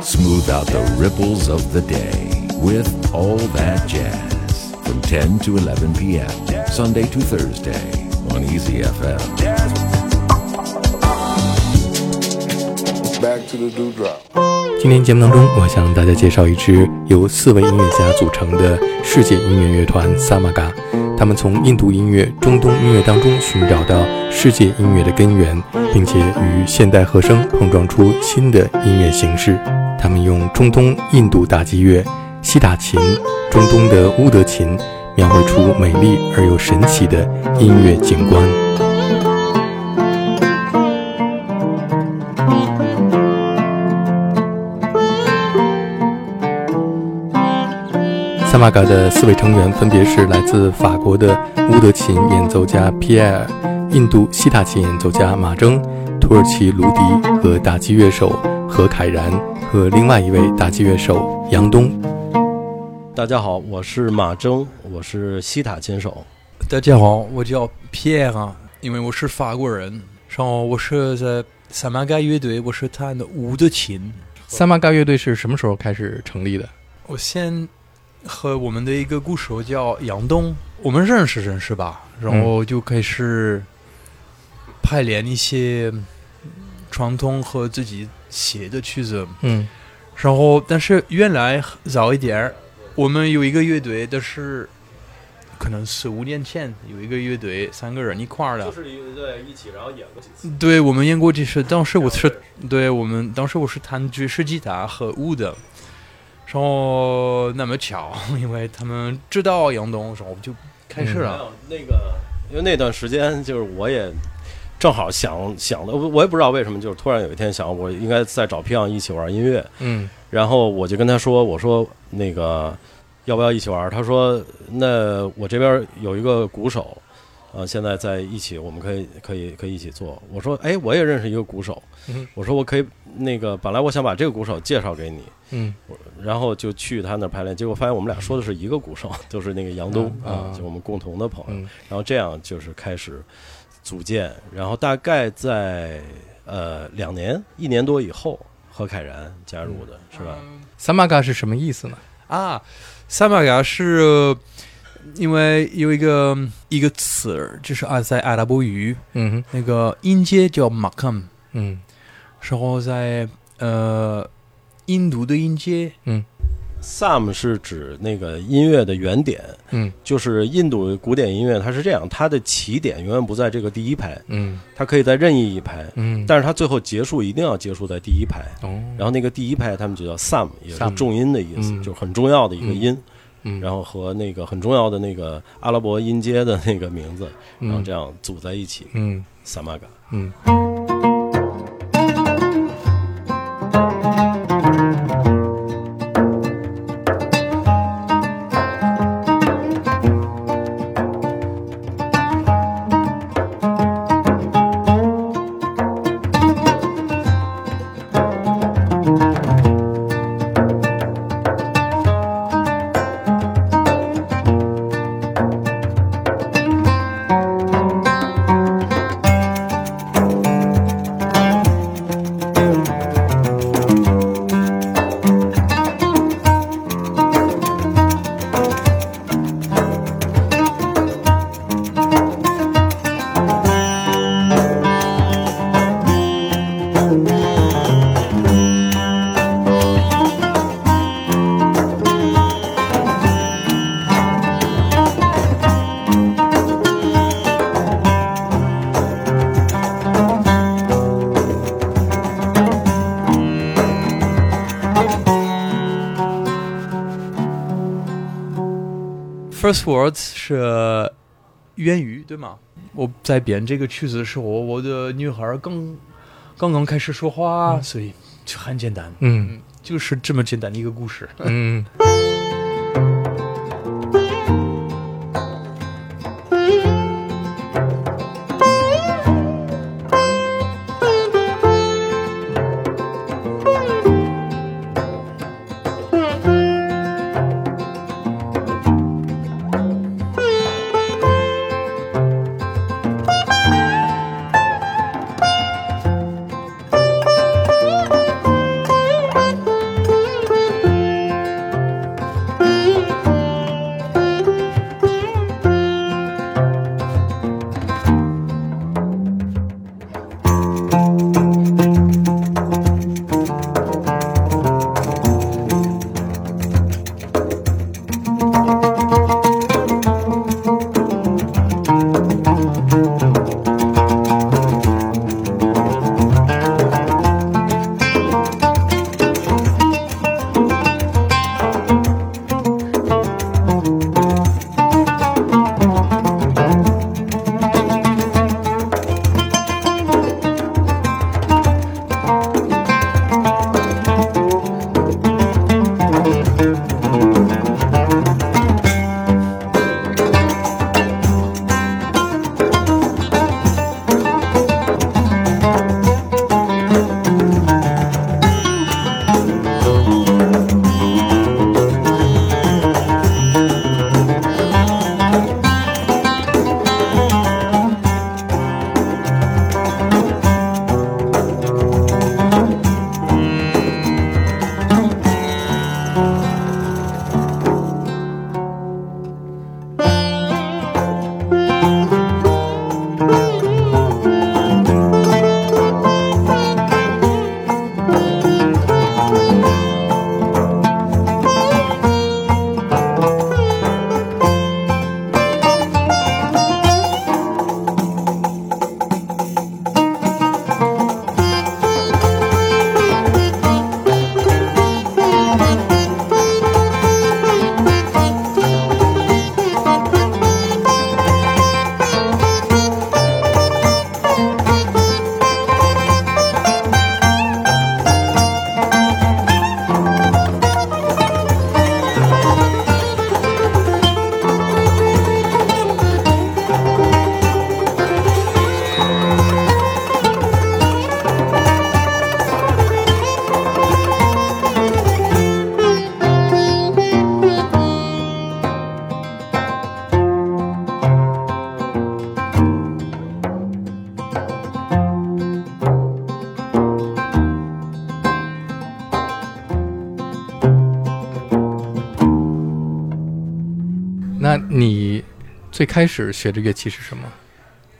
Smooth out the ripples of the day with all that jazz from 10 to 11 p.m. Sunday to Thursday on Easy FM. Back to the dewdrop. 今天节目当中，我向大家介绍一支 由四位音乐家组成的世界音乐乐团萨玛嘎。他们从印度音乐、中东音乐当中寻找到世界音乐的根源，并且与现代和声碰撞出新的音乐形式。他们用中东印度打击乐、西塔琴、中东的乌德琴，描绘出美丽而又神奇的音乐景观。萨玛嘎的四位成员分别是来自法国的乌德琴演奏家皮埃尔、印度西塔琴演奏家马征、土耳其卢迪和打击乐手何凯然和另外一位打击乐手杨东。大家好，我是马征，我是西塔琴手。大家好，我叫 Pierre，因为我是法国人。然后我是在萨玛嘎乐队，我是弹的乌德琴。萨玛嘎乐队是什么时候开始成立的？我先和我们的一个鼓手叫杨东，我们认识认识吧，然后就开始排练一些传统和自己写的曲子。嗯，然后但是原来早一点儿，我们有一个乐队，但是可能四五年前有一个乐队，三个人一块儿的。是在一起，然后演过几次。对，我们演过几次当时我是对我们当时我是弹爵士吉他和舞的，然后那么巧，因为他们知道杨东，然后我们就开始了。那个，因为那段时间就是我也正好想想的，我我也不知道为什么，就是突然有一天想，我应该再找皮昂一起玩音乐。嗯然后我就跟他说：“我说那个要不要一起玩？”他说：“那我这边有一个鼓手，呃，现在在一起，我们可以可以可以一起做。”我说：“哎，我也认识一个鼓手。嗯”我说：“我可以那个，本来我想把这个鼓手介绍给你，嗯然后就去他那儿排练，结果发现我们俩说的是一个鼓手，就是那个杨东嗯啊啊，就我们共同的朋友。嗯然后这样就是开始组建，然后大概在呃两年一年多以后，何凯然加入的是吧？萨玛嘎是什么意思呢？啊，萨玛嘎是呃因为有一个一个词儿，就是啊，在阿拉伯语嗯哼。那个音阶叫 makam，嗯。然后在呃印度的音阶 Sam 是指那个音乐的原点，嗯。就是印度古典音乐，它是这样，它的起点永远不在这个第一排，嗯。它可以在任意一排，嗯，但是它最后结束一定要结束在第一排。哦，然后那个第一排他们就叫 Sam，也是重音的意思，嗯就是很重要的一个音。嗯然后和那个很重要的那个阿拉伯音阶的那个名字，然后嗯这样组在一起，嗯萨玛嘎。嗯。Words 是粤语对吗？我在编这个曲子的时候，我的女孩刚刚刚开始说话，所以就很简单，嗯就是这么简单的一个故事。嗯 最开始学的乐器是什么？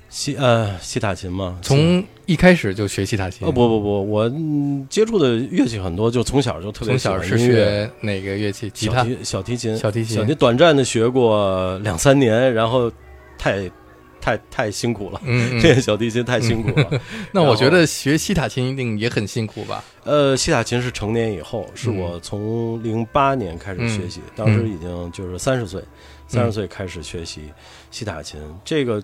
西呃西塔琴嘛，从一开始就学西塔琴？哦不不不，我、嗯接触的乐器很多，就从小就特别从小是学哪个乐器？吉他？小提小提琴，小提琴小提短暂的学过两三年，然后太太太辛苦了，嗯，嗯 练小提琴太辛苦了。那我觉得学西塔琴一定也很辛苦吧？呃，西塔琴是成年以后，是嗯我从零八年开始学习，当时已经就是三十岁，三十岁开始学习西塔琴。这个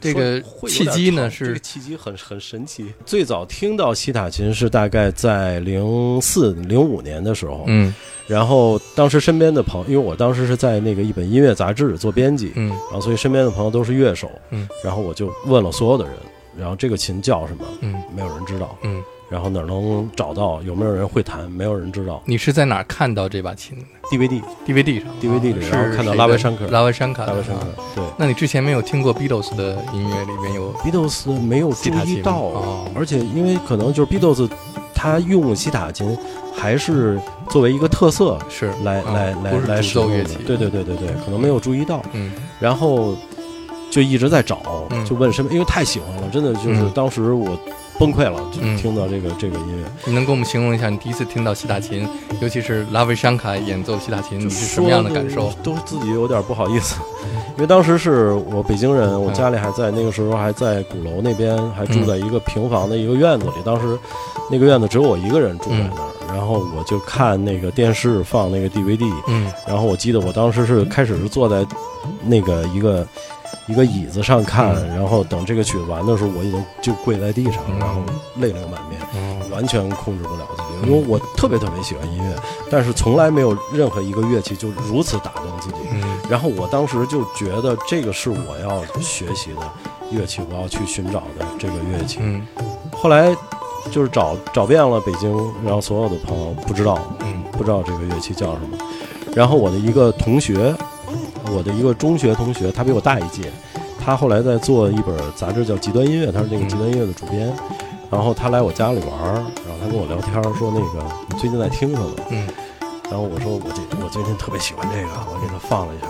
这个会契机呢是这个契机很很神奇。最早听到西塔琴是大概在零四零五年的时候，嗯然后当时身边的朋友，因为我当时是在那个一本音乐杂志做编辑，嗯然后所以身边的朋友都是乐手，嗯，然后我就问了所有的人，然后这个琴叫什么，嗯没有人知道，嗯，然后哪儿能找到，有没有人会弹，没有人知道。你是在哪儿看到这把琴 DVD？DVD 上。DVD 里是然后看到拉维山克拉维山卡的，大卫申克啊，对。那你之前没有听过 Beatles 的音乐里面有 Beatles 没有注意到，哦而且因为可能就是 Beatles，他用西塔琴还是作为一个特色是来、啊来来来使用的主奏乐器，对对对对对，可能没有注意到，嗯。然后就一直在找，嗯就问身边，因为太喜欢了，真的就是嗯当时我崩溃了，就嗯听到这个这个音乐，你能给我们形容一下你第一次听到西塔琴，尤其是拉维山卡演奏西塔琴，你是什么样的感受？都自己有点不好意思，因为当时是我北京人，我嗯家里还在那个时候还在鼓楼那边，还住在一个平房的一个院子里。当时那个院子只有我一个人住在那儿，然后我就看那个电视放那个 DVD，嗯然后我记得我当时是开始是坐在那个一个。一个椅子上看，嗯然后等这个曲子完的时候，我已经就跪在地上，嗯然后泪流满面。嗯完全控制不了自己，嗯因为我特别特别喜欢音乐，但是从来没有任何一个乐器就如此打动自己。嗯然后我当时就觉得这个是我要学习的乐器，我要去寻找的这个乐器。嗯后来就是找找遍了北京，然后所有的朋友不知道嗯不知道这个乐器叫什么。然后我的一个同学，我的一个中学同学，他比我大一届，他后来在做一本杂志叫《极端音乐》，他是那个嗯极端音乐的主编。然后他来我家里玩儿，然后他跟我聊天说那个你最近在听什么？嗯然后我说我这我最近特别喜欢这个，我给他放了一下。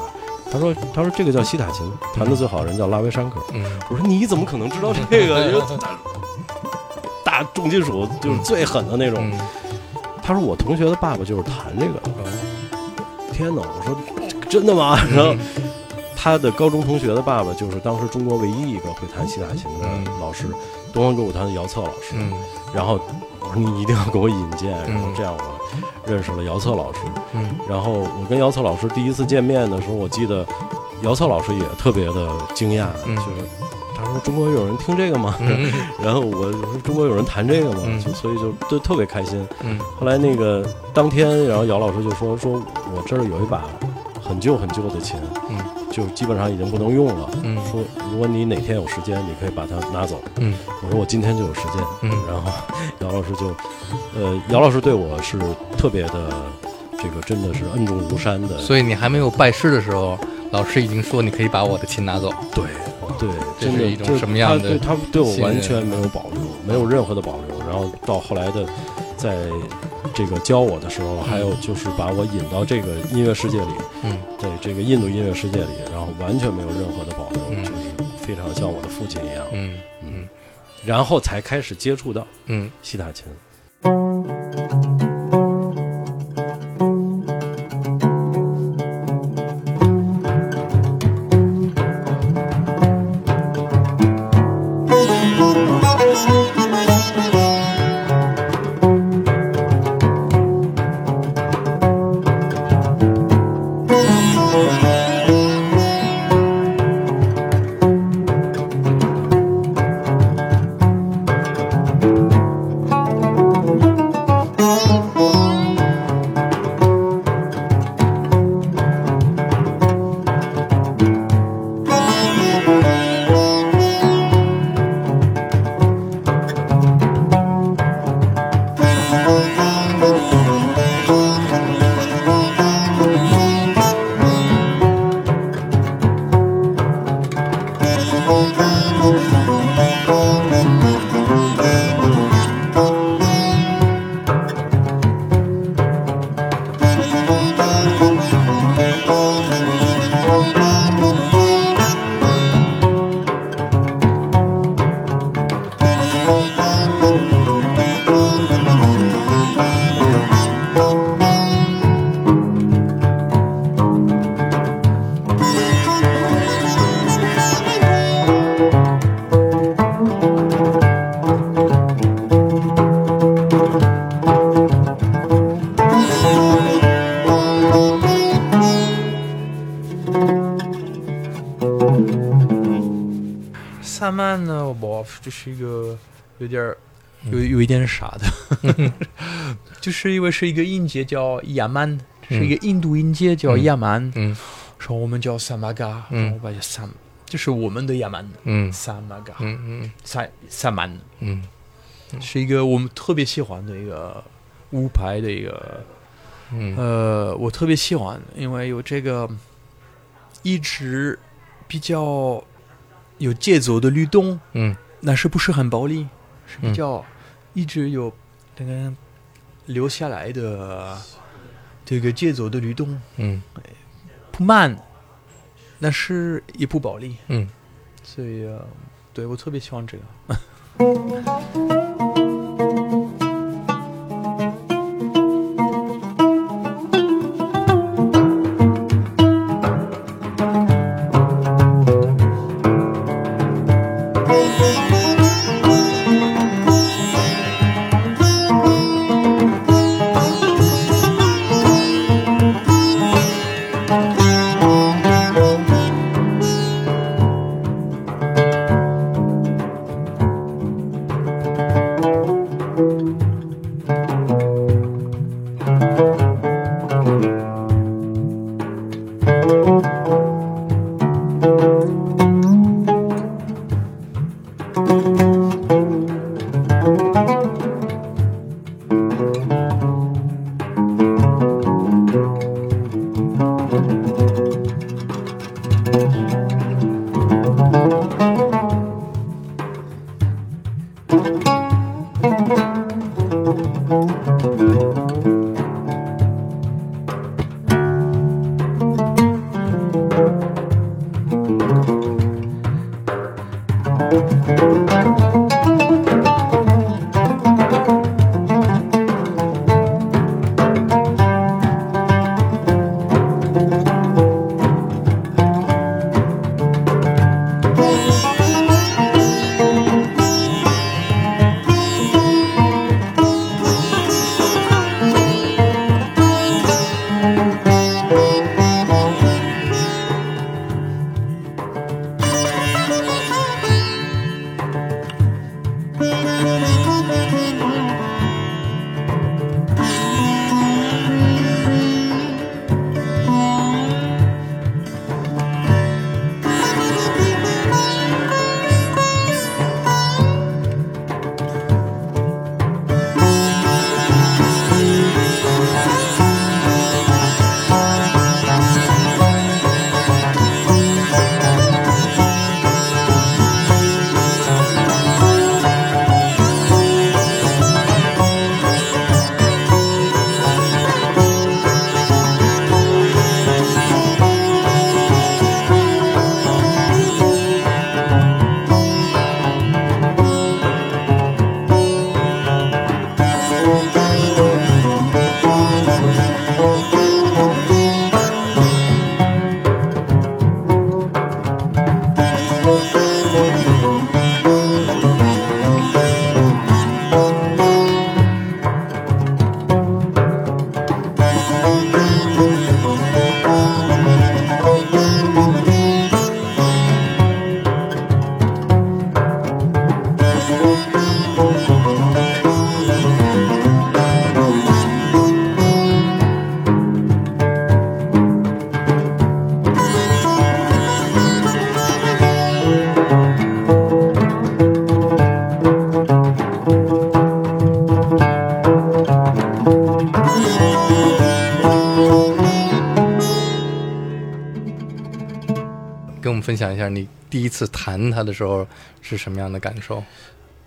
他说他说这个叫西塔琴，弹的最好的人叫拉维山克。嗯我说你怎么可能知道这个？因为大大重金属就是最狠的那种。嗯他说我同学的爸爸就是弹这个天哪！我说真的吗？然后他的高中同学的爸爸就是当时中国唯一一个会弹西塔琴的老师，东方歌舞团的姚策老师。嗯然后我说你一定要给我引荐，嗯然后这样我认识了姚策老师。嗯然后我跟姚策老师第一次见面的时候，我记得姚策老师也特别的惊讶，嗯就是他说中国有人听这个吗？嗯 然后我我说中国有人弹这个吗？嗯就所以就都特别开心。嗯后来那个当天，然后姚老师就说说我这儿有一把很旧很旧的琴，嗯就基本上已经不能用了。嗯说如果你哪天有时间，你可以把它拿走。嗯我说我今天就有时间。嗯然后 姚老师就，呃，姚老师对我是特别的，这个真的是恩重如山的。所以你还没有拜师的时候，老师已经说你可以把我的琴拿走。对对，这真的是一种什么样的他对他对我完全没有保留，没有任何的保留。然后到后来的，在这个教我的时候，还有就是把我引到这个音乐世界里，嗯。对这个印度音乐世界里，然后完全没有任何的保留，嗯。就是非常像我的父亲一样。嗯。嗯，然后才开始接触到嗯。西塔琴。people. 这是一个有点儿有有一点傻的，就是因为是一个音节叫亚曼，是一个印度音节叫亚曼，嗯。说我们叫萨玛嘎，嗯。然后把萨，就是我们的亚曼，嗯。萨玛嘎，嗯嗯。萨萨满嗯。是一个我们特别喜欢的一个乌牌的一个，嗯。呃，我特别喜欢，因为有这个一直比较有节奏的律动，嗯。那是不是很暴力，是嗯比较一直有那个留下来的这个节奏的律动，嗯。不慢，那是也不暴力，嗯。所以、呃、对我特别喜欢这个。享一下你第一次弹它的时候是什么样的感受？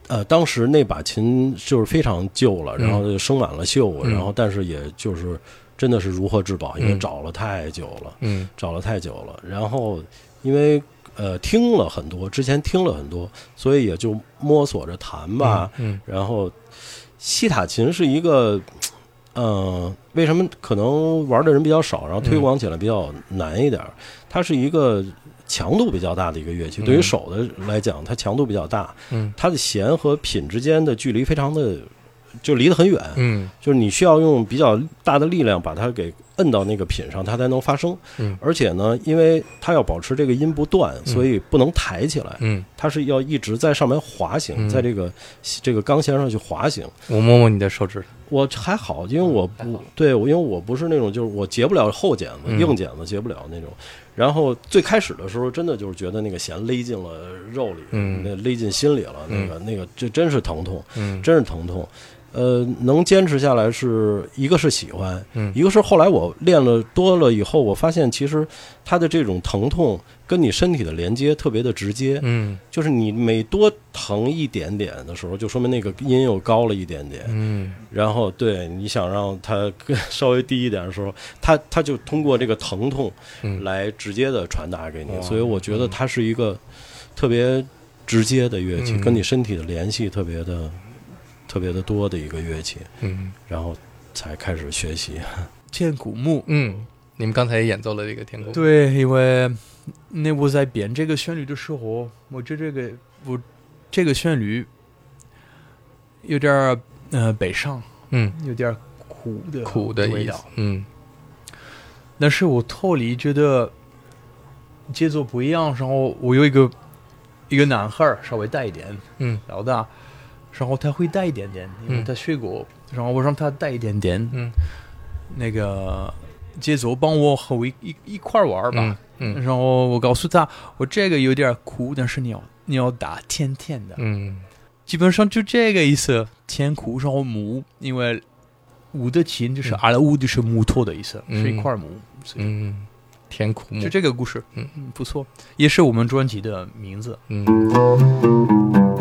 呃，当时那把琴就是非常旧了，嗯然后就生满了锈，嗯然后但是也就是真的是如获至宝，因为嗯找了太久了，嗯找了太久了。然后因为呃听了很多，之前听了很多，所以也就摸索着弹吧。嗯然后西塔琴是一个，呃，为什么可能玩的人比较少，然后推广起来比较难一点儿？它是一个强度比较大的一个乐器，嗯。对于手的来讲，它强度比较大，嗯。它的弦和品之间的距离非常的就离得很远，嗯。就是你需要用比较大的力量把它给摁到那个品上，它才能发声。嗯。而且呢，因为它要保持这个音不断，所以不能抬起来，嗯，它是要一直在上面滑行，嗯。在这个这个钢弦上去滑行。我摸摸你的手指，我还好，因为我不对，我因为我不是那种就是我截不了后茧子，嗯。硬茧子截不了那种。然后最开始的时候，真的就是觉得那个弦勒进了肉里，嗯。那勒进心里了，那个那个这真是疼痛，嗯。真是疼痛。呃，能坚持下来是一个是喜欢，嗯一个是后来我练了多了以后，我发现其实它的这种疼痛跟你身体的连接特别的直接，嗯就是你每多疼一点点的时候，就说明那个音又高了一点点。嗯然后对你想让它更 稍微低一点的时候，它它就通过这个疼痛嗯，来直接的传达给你，哇所以我觉得它是一个特别直接的乐器，嗯跟你身体的联系特别的特别的多的一个乐器，嗯然后才开始学习。天古木。嗯，你们刚才也演奏了这个天空，，对，因为那我在编这个旋律的时候，我觉得这个我这个旋律有点儿呃悲伤，嗯，有点苦的苦的味道。，嗯但是我脱离觉得节奏不一样，然后我有一个一个男孩儿稍微大一点，嗯老大，然后他会带一点点，因为嗯他学过，然后我让他带一点点，嗯。那个节奏帮我和我一一一块玩吧。嗯嗯。然后我告诉他，我这个有点苦，但是你要你要打甜甜的，嗯。基本上就这个意思，甜苦，然后木，因为五的琴就是嗯。阿拉乌就是木头的意思，嗯。是一块木，嗯，甜苦木。就，这个故事，嗯。嗯，不错，也是我们专辑的名字。嗯。